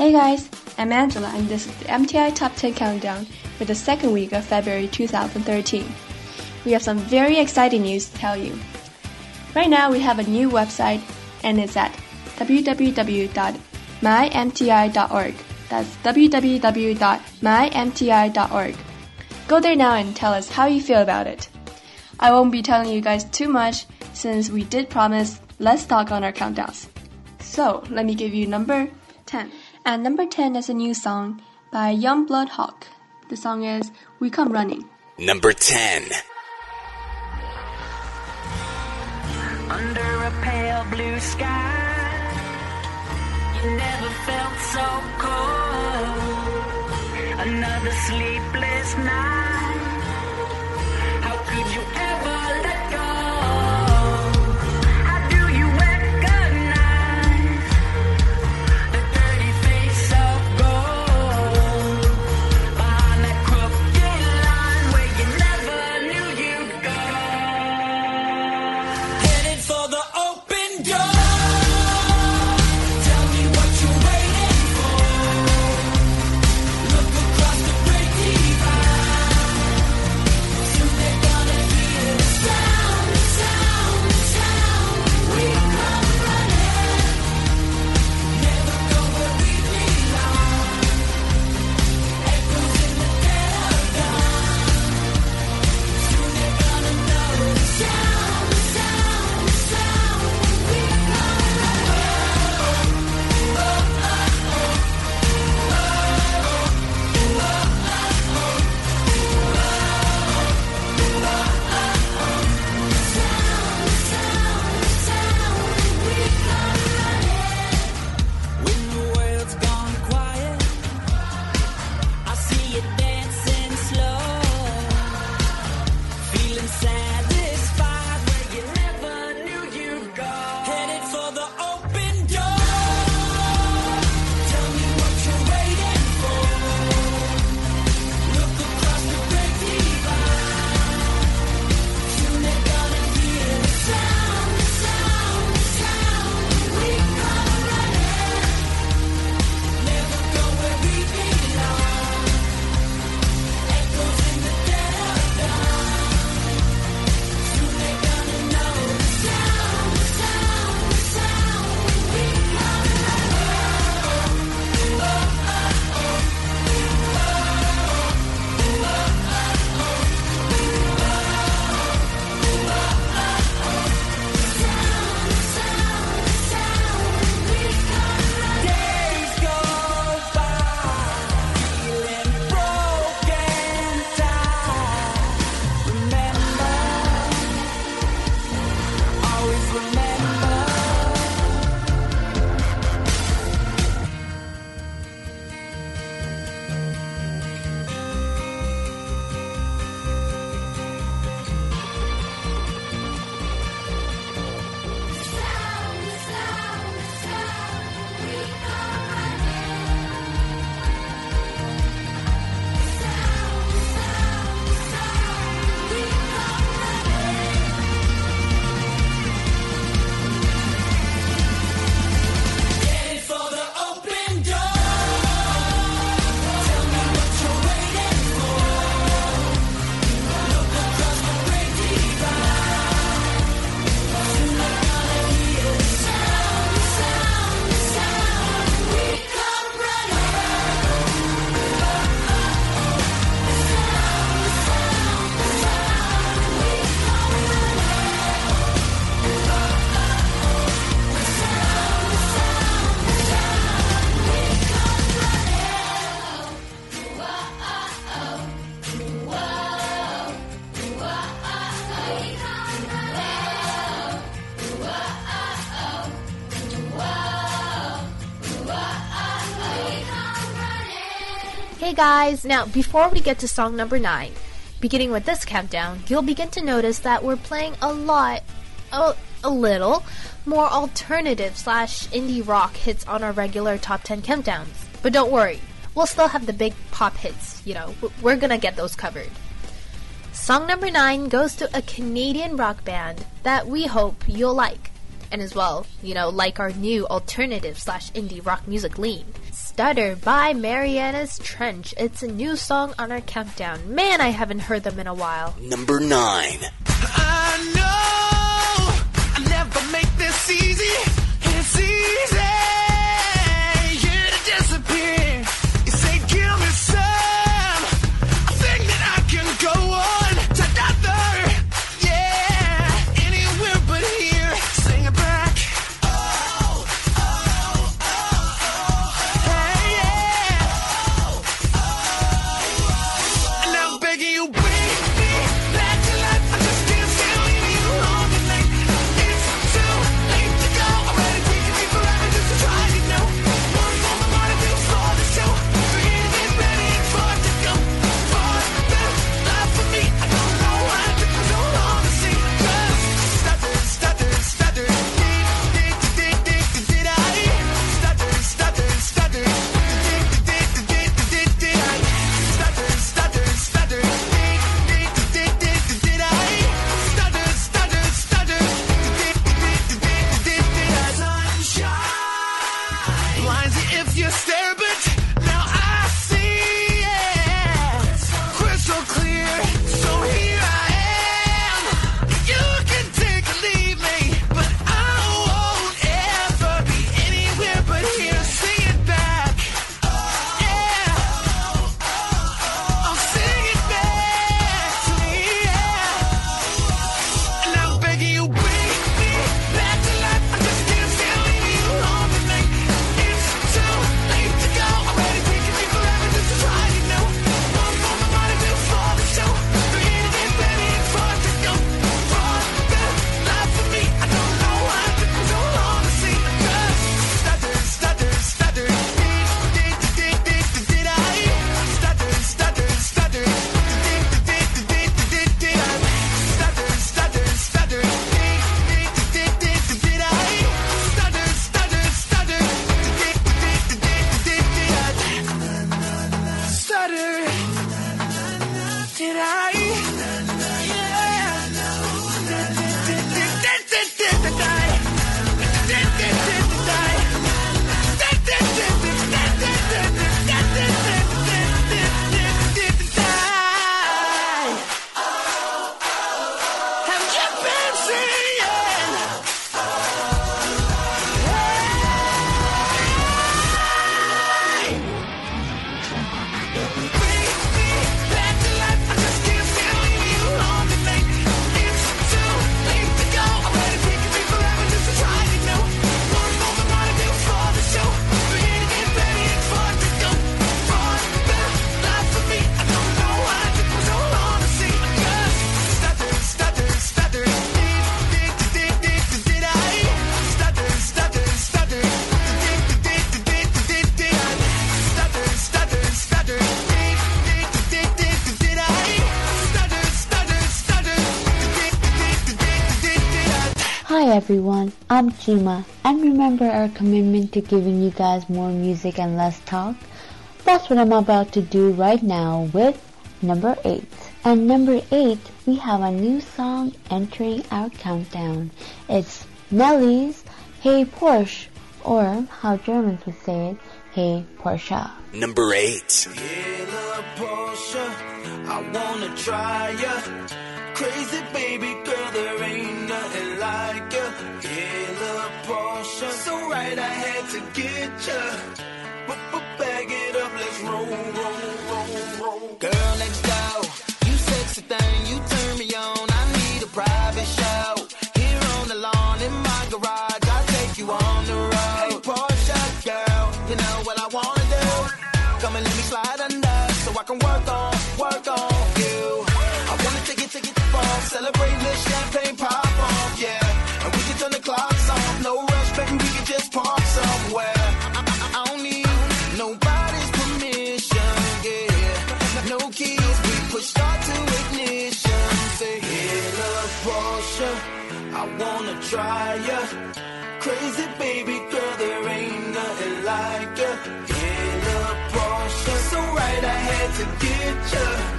Hey guys, I'm Angela and this is the MTI Top 10 Countdown for the second week of February 2013. We have some very exciting news to tell you. Right now we have a new website and it's at www.mymti.org. That's www.mymti.org. Go there now and tell us how you feel about it. I won't be telling you guys too much since we did promise less talk on our countdowns. So, let me give you number 10. And number 10 is a new song by Youngblood Hawke. The song is We Come Running. Number 10. Under a pale blue sky, you never felt so cold. Another sleepless night. How could you ever guys, now before we get to song number 9, beginning with this countdown, you'll begin to notice that we're playing a lot, a, a little, more alternative slash indie rock hits on our regular top 10 countdowns. But don't worry, we'll still have the big pop hits, you know, we're gonna get those covered. Song number 9 goes to a Canadian rock band that we hope you'll like. And as well, you know, like our new alternative slash indie rock music lean. Stutter by Marianas Trench. It's a new song on our countdown. Man, I haven't heard them in a while. Number 9. I know I never make this easy. It's easy. everyone, I'm Chima, and remember our commitment to giving you guys more music and less talk? That's what I'm about to do right now with number 8. And number 8, we have a new song entering our countdown. It's Nelly's Hey Porsche, or how Germans would say it, Hey Porsche. Number 8. Porsche, I wanna try ya. Crazy baby girl, there ain't nothing like abortion. So right, I had to get ya. But bag it up, let's roll, roll, roll, roll. Girl let's go. you sexy thing, you turn me on. I need a private show. Here on the lawn in my garage, I'll take you on the road. Hey, Porsche girl, you know what I wanna do? Come and let me slide under, so I can work on, work on you. I wanna take it, take it to fall, celebrate the champagne. to get you.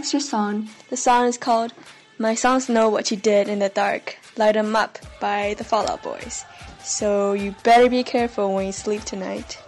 extra song. The song is called My Songs Know What You Did in the Dark, Light 'em Up by the Fall Out Boys. So you better be careful when you sleep tonight.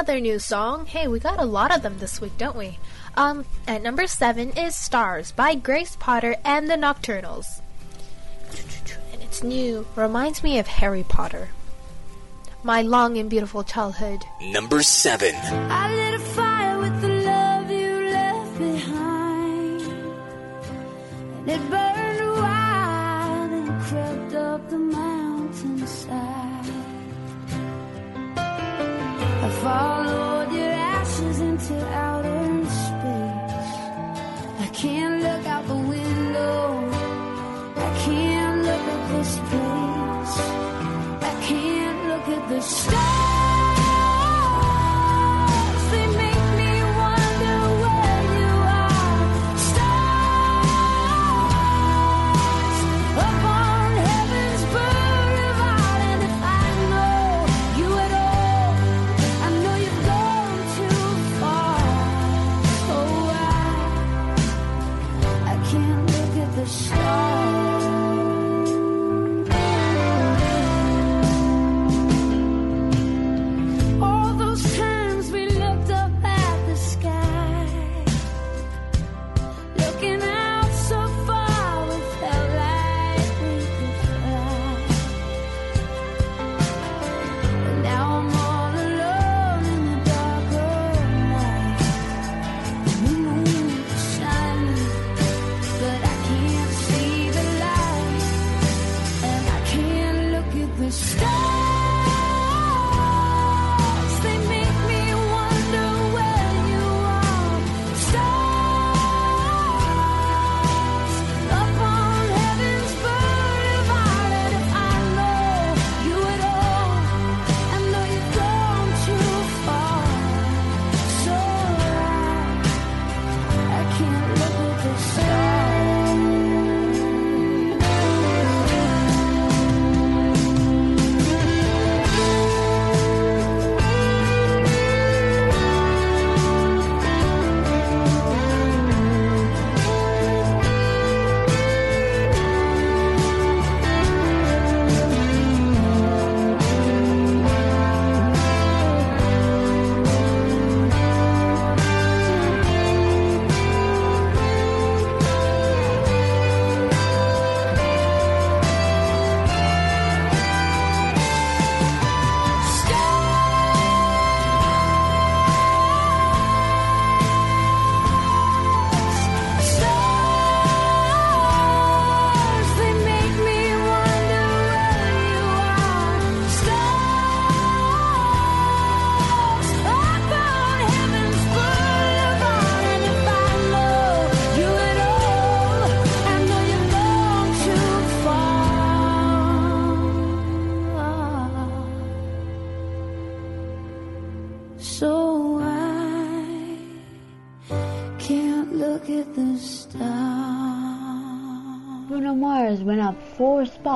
Another new song. Hey, we got a lot of them this week, don't we? Um, at number seven is Stars by Grace Potter and the Nocturnals. And it's new. Reminds me of Harry Potter. My long and beautiful childhood. Number 7. I lit a fire with the love you left behind. And it burned wild and crept up the mountainside. Followed your ashes into outer space. I can't look out the window. I can't look at this place. I can't look at the stars.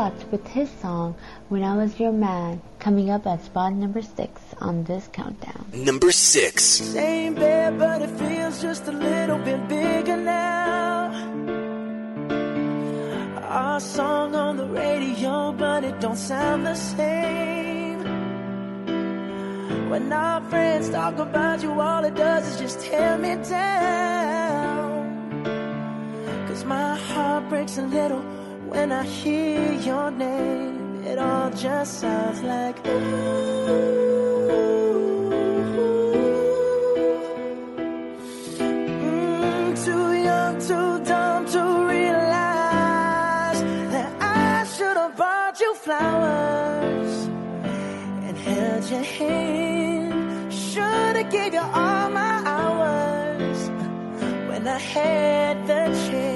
Four spots with his song When I Was Your Man, coming up at spot number six on this countdown. Number 6. Same bed, but it feels just a little bit bigger now. Our song on the radio, but it don't sound the same. When our friends talk about you, all it does is just tear me down. Cause my heart breaks a little when I hear your name. It all just sounds like Mm, too young, too dumb to realize that I should have bought you flowers and held your hand. Should have gave you all my hours when I had the chance.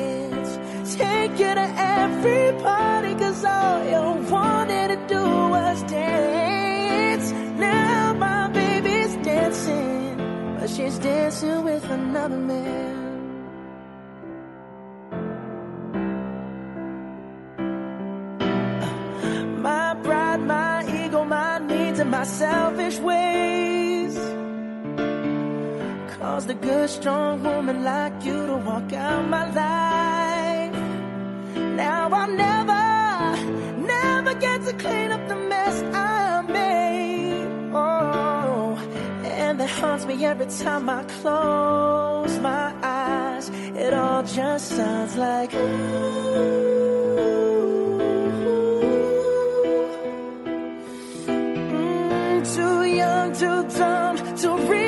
Take you to every party, cause all you wanted to do was dance. Now my baby's dancing, but she's dancing with another man. My pride, my ego, my needs, and my selfish ways caused a good, strong woman like you to walk out my life. Now I'll never, never get to clean up the mess I made. Oh, and it haunts me every time I close my eyes. It all just sounds like Mm, too young, too dumb to realize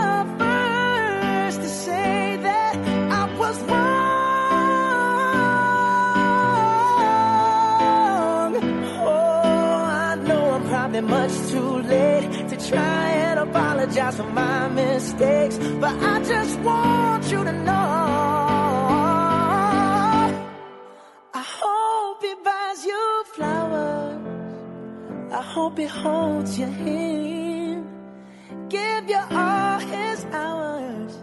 try and apologize for my mistakes, but I just want you to know. I hope he buys you flowers. I hope he holds your hand, give you all his hours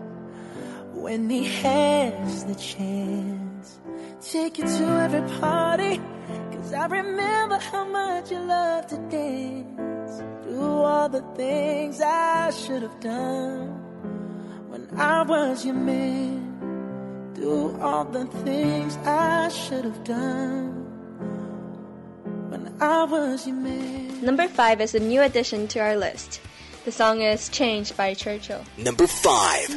when he has the chance. Take you to every party, cause I remember how much you love to dance. Do all the things I should have done when I was your man. Do all the things I should have done when I was your man. Number 5 is a new addition to our list. The song is Changed by Churchill. Number 5.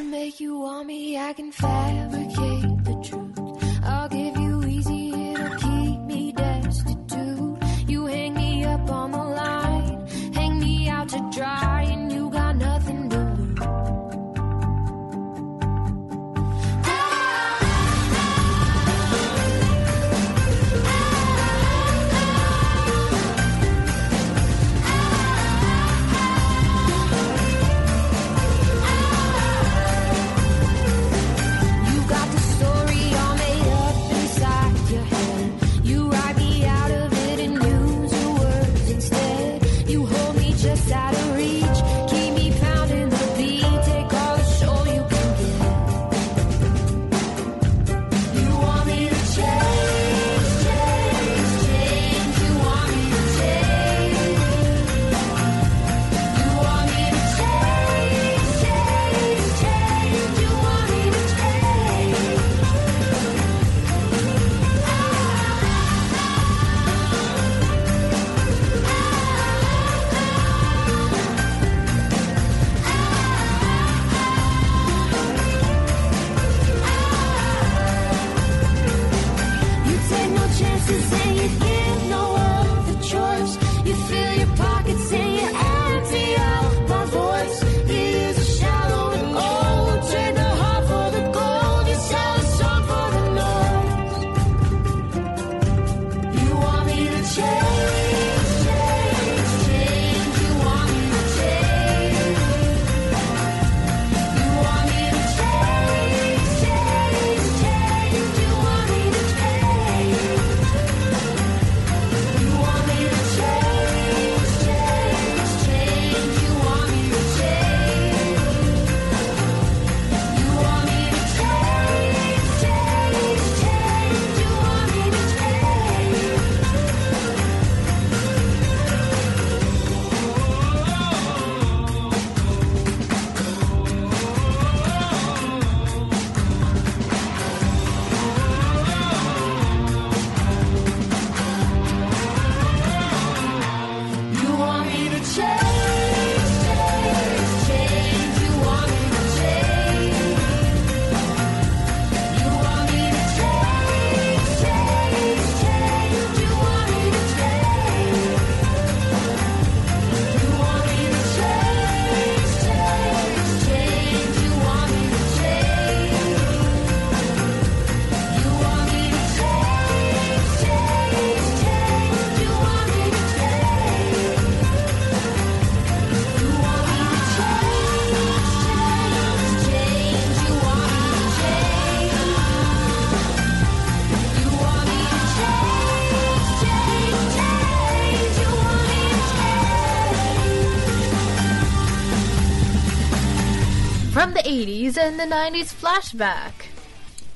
From the 80s and the 90s flashback.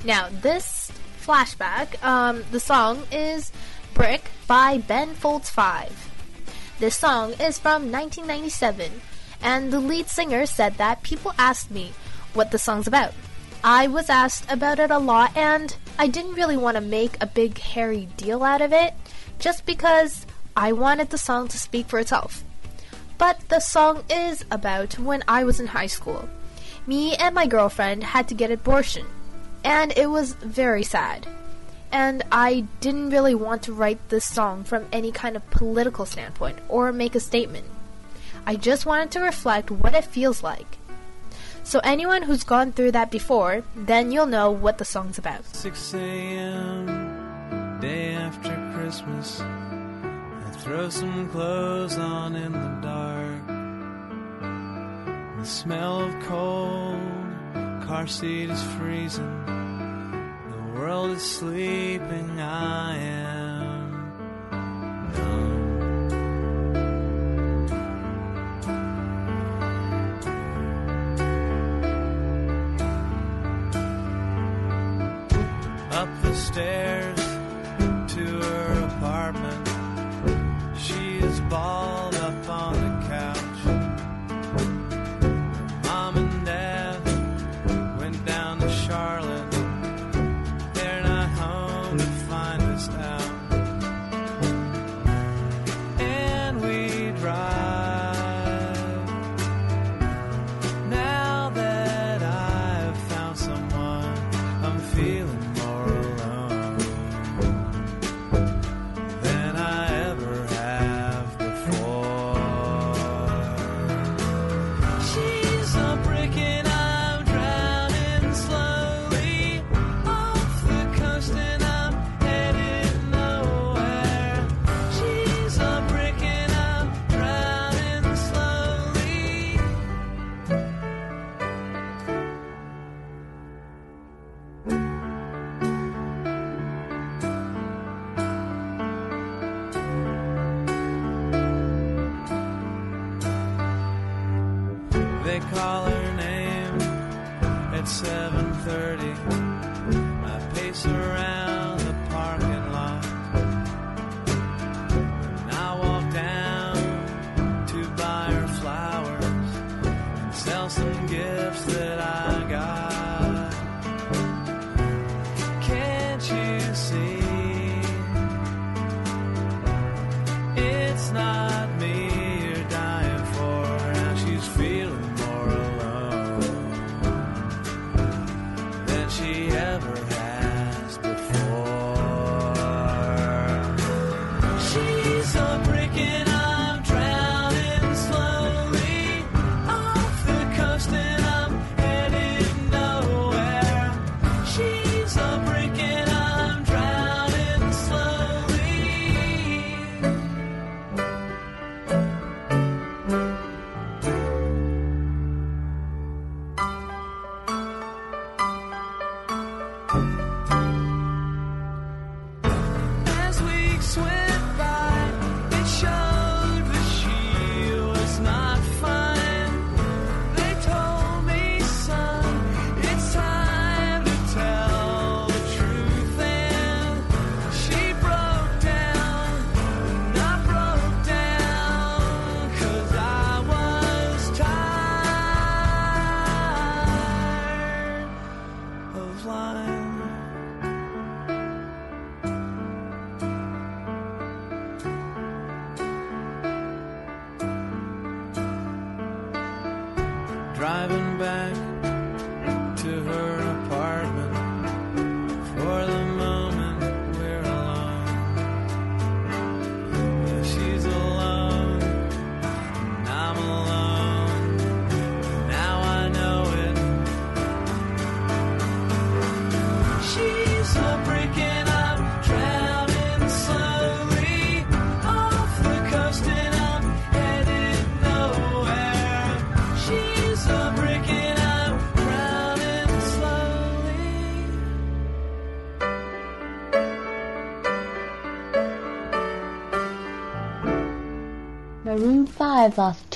Now, this flashback, um, the song is Brick by Ben Folds 5. This song is from 1997, and the lead singer said that people asked me what the song's about. I was asked about it a lot, and I didn't really want to make a big hairy deal out of it, just because I wanted the song to speak for itself. But the song is about when I was in high school. Me and my girlfriend had to get abortion, and it was very sad. And I didn't really want to write this song from any kind of political standpoint or make a statement. I just wanted to reflect what it feels like. So, anyone who's gone through that before, then you'll know what the song's about. 6 a.m. day after Christmas. I throw some clothes on in the dark. Smell of cold, car seat is freezing. The world is sleeping, I am numb. up the stairs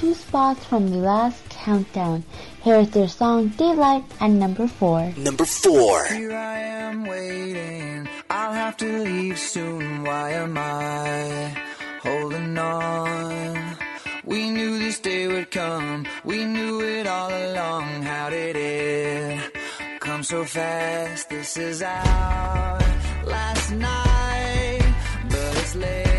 two spots from the last countdown. Here is their song Daylight at number four. Number four. Here I am waiting. I'll have to leave soon. Why am I holding on? We knew this day would come. We knew it all along. How did it come so fast? This is our last night, but it's late.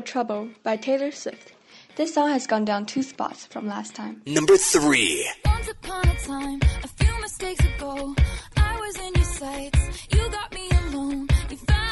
Trouble by Taylor Swift. This song has gone down two spots from last time. Number three. Once upon a time, a few mistakes ago, I was in your sights. You got me alone. You found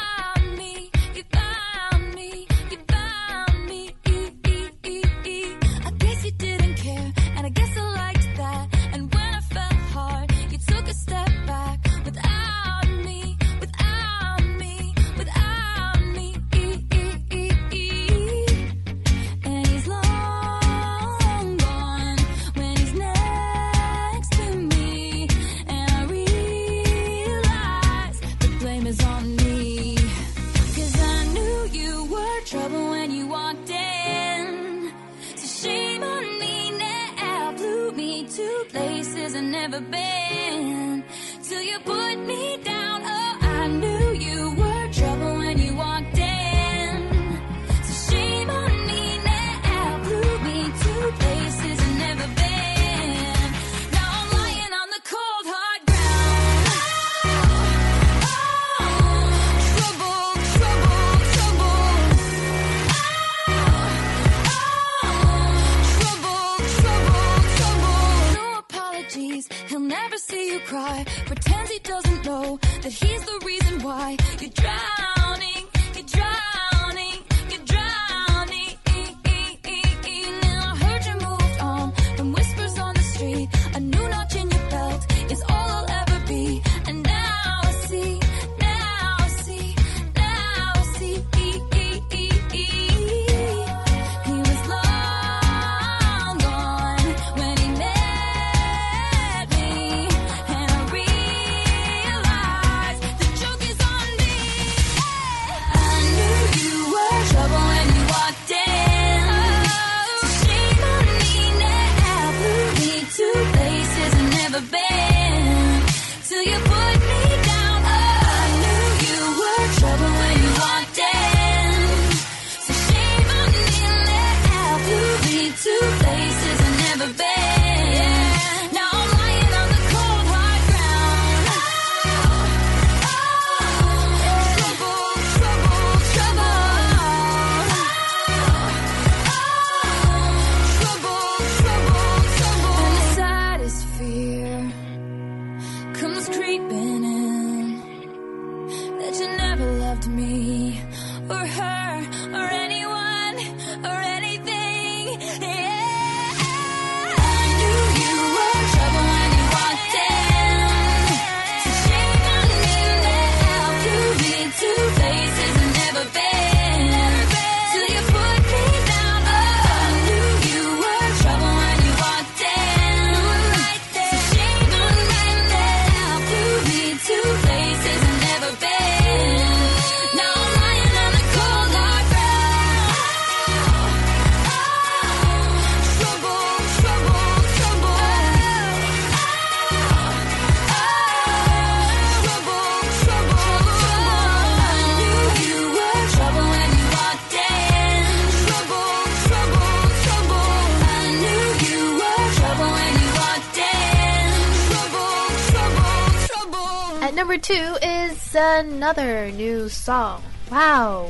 number two is another new song. Wow.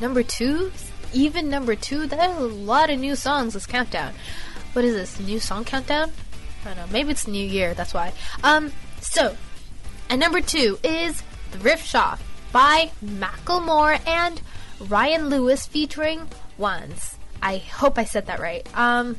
Number two? Even number two? There's a lot of new songs this countdown. What is this? New song countdown? I don't know. Maybe it's New Year, that's why. Um, so, and number two is Thrift Shop by Macklemore and Ryan Lewis featuring Wanz. I hope I said that right. Um,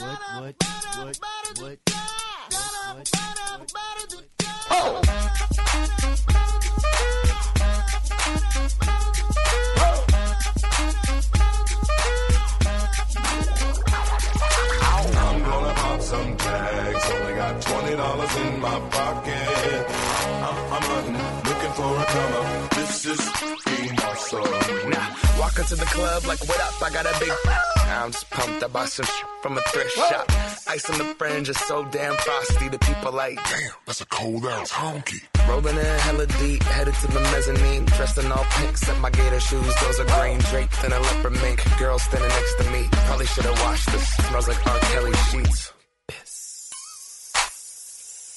what, what, what, what, oh! I'm gonna pop some tags. Only got twenty dollars in my pocket. I'm, I'm hunting, looking for a come up. This is being awesome. Now, walk into the club like, what up? I got a big. I'm just pumped. I bought some shit from a thrift shop. Ice on the fringe is so damn frosty. The people like, damn, That's a cold ass honky. rolling in hella deep, headed to the mezzanine. Dressed in all pink, set my gator shoes. Those are green draped in a leopard mink. Girl standing next to me. Probably should have washed this. Smells like R. Kelly sheets.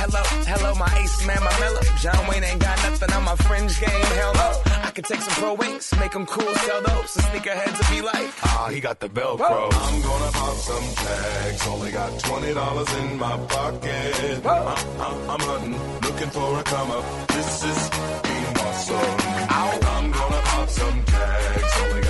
Hello, hello, my ace man, my mellow. John Wayne ain't got nothing on my fringe game. Hell no. I could take some pro wings, make them cool, sell those. The sneakerheads will be like, ah, he got the Velcro. I'm gonna pop some tags. Only got twenty dollars in my pocket. I'm, I'm, I'm hunting, looking for a come up. This is being awesome. I'm gonna pop some tags. Only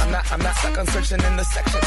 I'm not, I'm not stuck on searching in the section.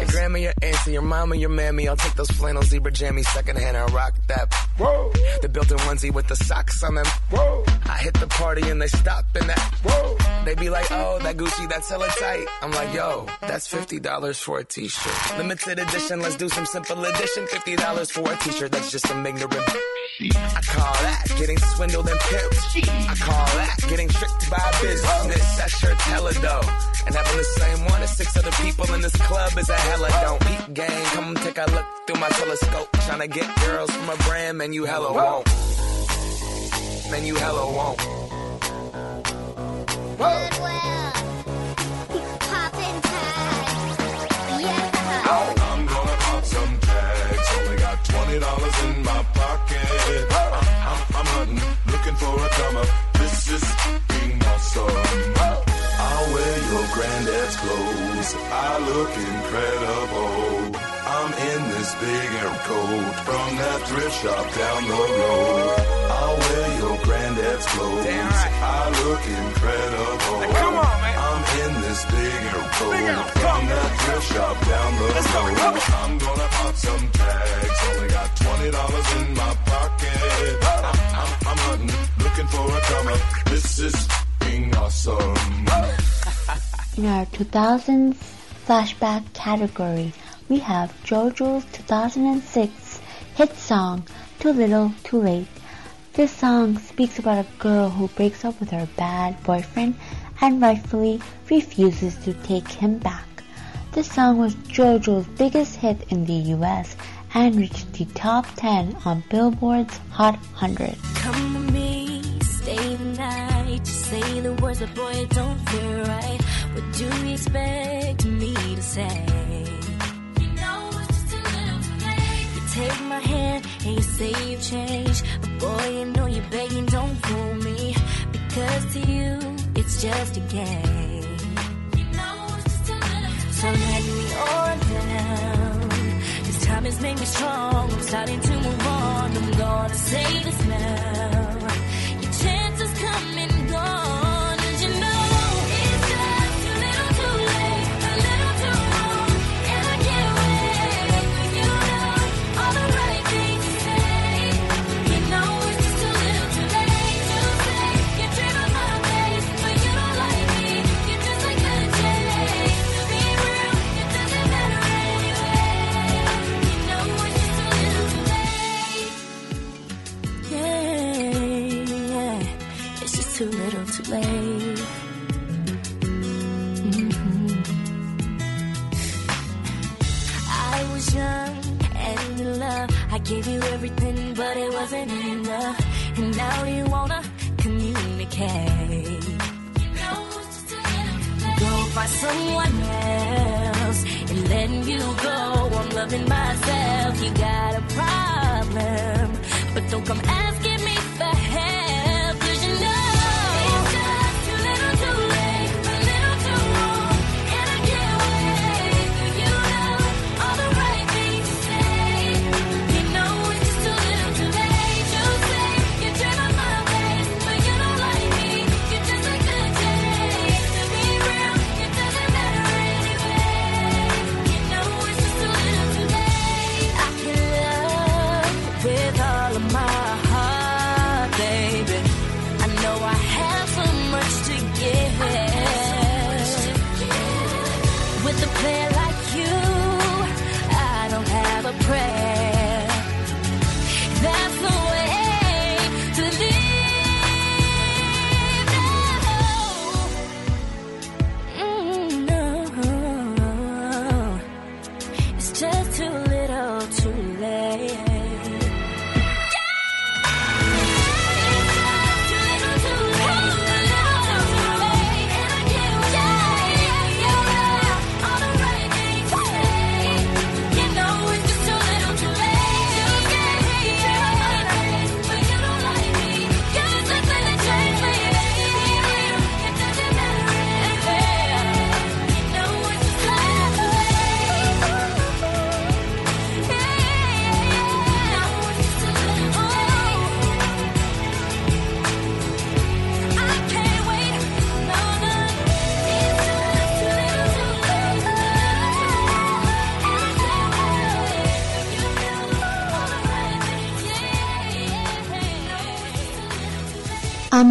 Your grandma, your auntie, your mama, your mammy. I'll take those flannel zebra jammies secondhand and rock that. Whoa. The built-in onesie with the socks on them. Whoa. I hit the party and they stop in that. Whoa. They be like, oh, that Gucci, that's hella tight. I'm like, yo, that's fifty dollars for a t-shirt. Limited edition, let's do some simple edition. Fifty dollars for a t-shirt, that's just some ignorant. I call that getting swindled and pimped. I call that getting tricked by a business. That shirt's hella dope. And having the same one as six other people in this club is a hella don't. Peep gang, come take a look through my telescope. Tryna get girls from a brand, man, you hella won't. Man, you hella won't. Goodwill. Poppin' tags. Yeah. I'm gonna pop some tags. Only got twenty dollars in my pocket. I'm, I'm, I'm hunting, looking for a come up. This is being awesome. I'll wear your granddad's clothes. I look incredible. I'm in this big air coat from that thrift shop down the road. I'll wear your granddad's clothes. Damn right. I look incredible. Hey, come on, man. I'm in this big air coat Big from coat. that thrift shop down the Let's road. come. I'm gonna pop some tags. Only got twenty dollars in my pocket. I'm, I'm, I'm hunting, looking for a come up. This is being awesome. In our 2000s flashback category, we have JoJo's 2006 hit song Too Little Too Late. This song speaks about a girl who breaks up with her bad boyfriend and rightfully refuses to take him back. This song was JoJo's biggest hit in the US and reached the top 10 on Billboard's Hot 100. Come with me, stay the night. Just say the words, but boy, don't feel right. What do you expect me to say? Take my hand and you say you've changed, but boy, you know you're begging, don't fool me. Because to you, it's just a game. You know so let me on down. This time has made me strong. I'm starting to move on. I'm gonna say this now. Late. Mhm. I was young and in love. I gave you everything, but it wasn't enough. And now you wanna communicate. Go find someone else and letting you go. I'm loving myself. You got a problem, but don't come asking me for help.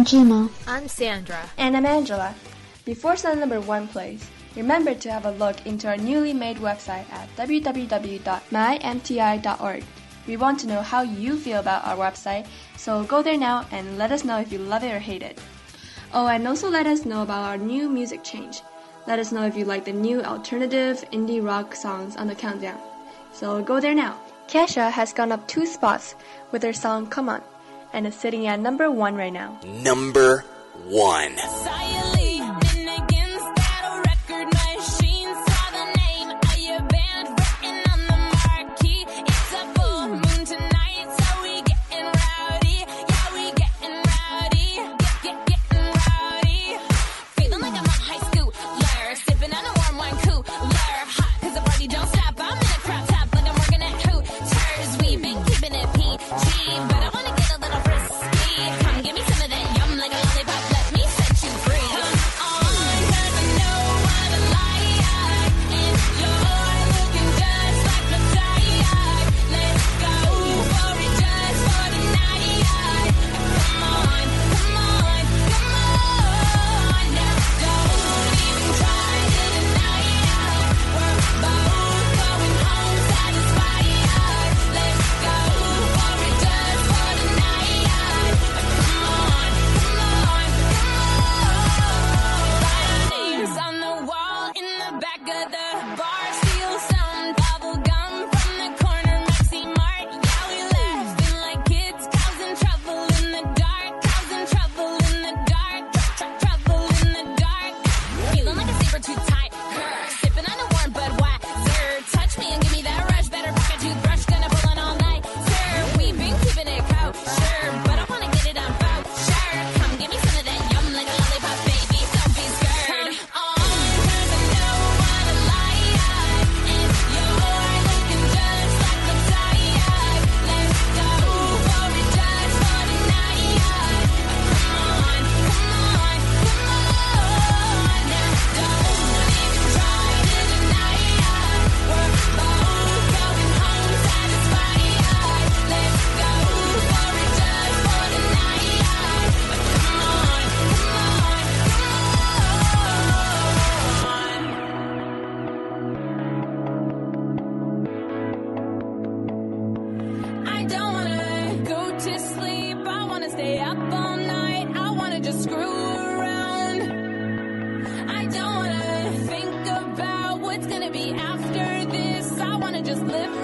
I'm Jima. I'm Sandra. And I'm Angela. Before song number one plays, remember to have a look into our newly made website at www.mymti.org. We want to know how you feel about our website, so go there now and let us know if you love it or hate it. Oh, and also let us know about our new music change. Let us know if you like the new alternative indie rock songs on the countdown. So go there now. Kesha has gone up two spots with her song Come On, and is sitting at number one right now. Number one. Leaning to sleep. I wanna stay up all night. I wanna just screw around. I don't wanna think about what's gonna be after this. I wanna just live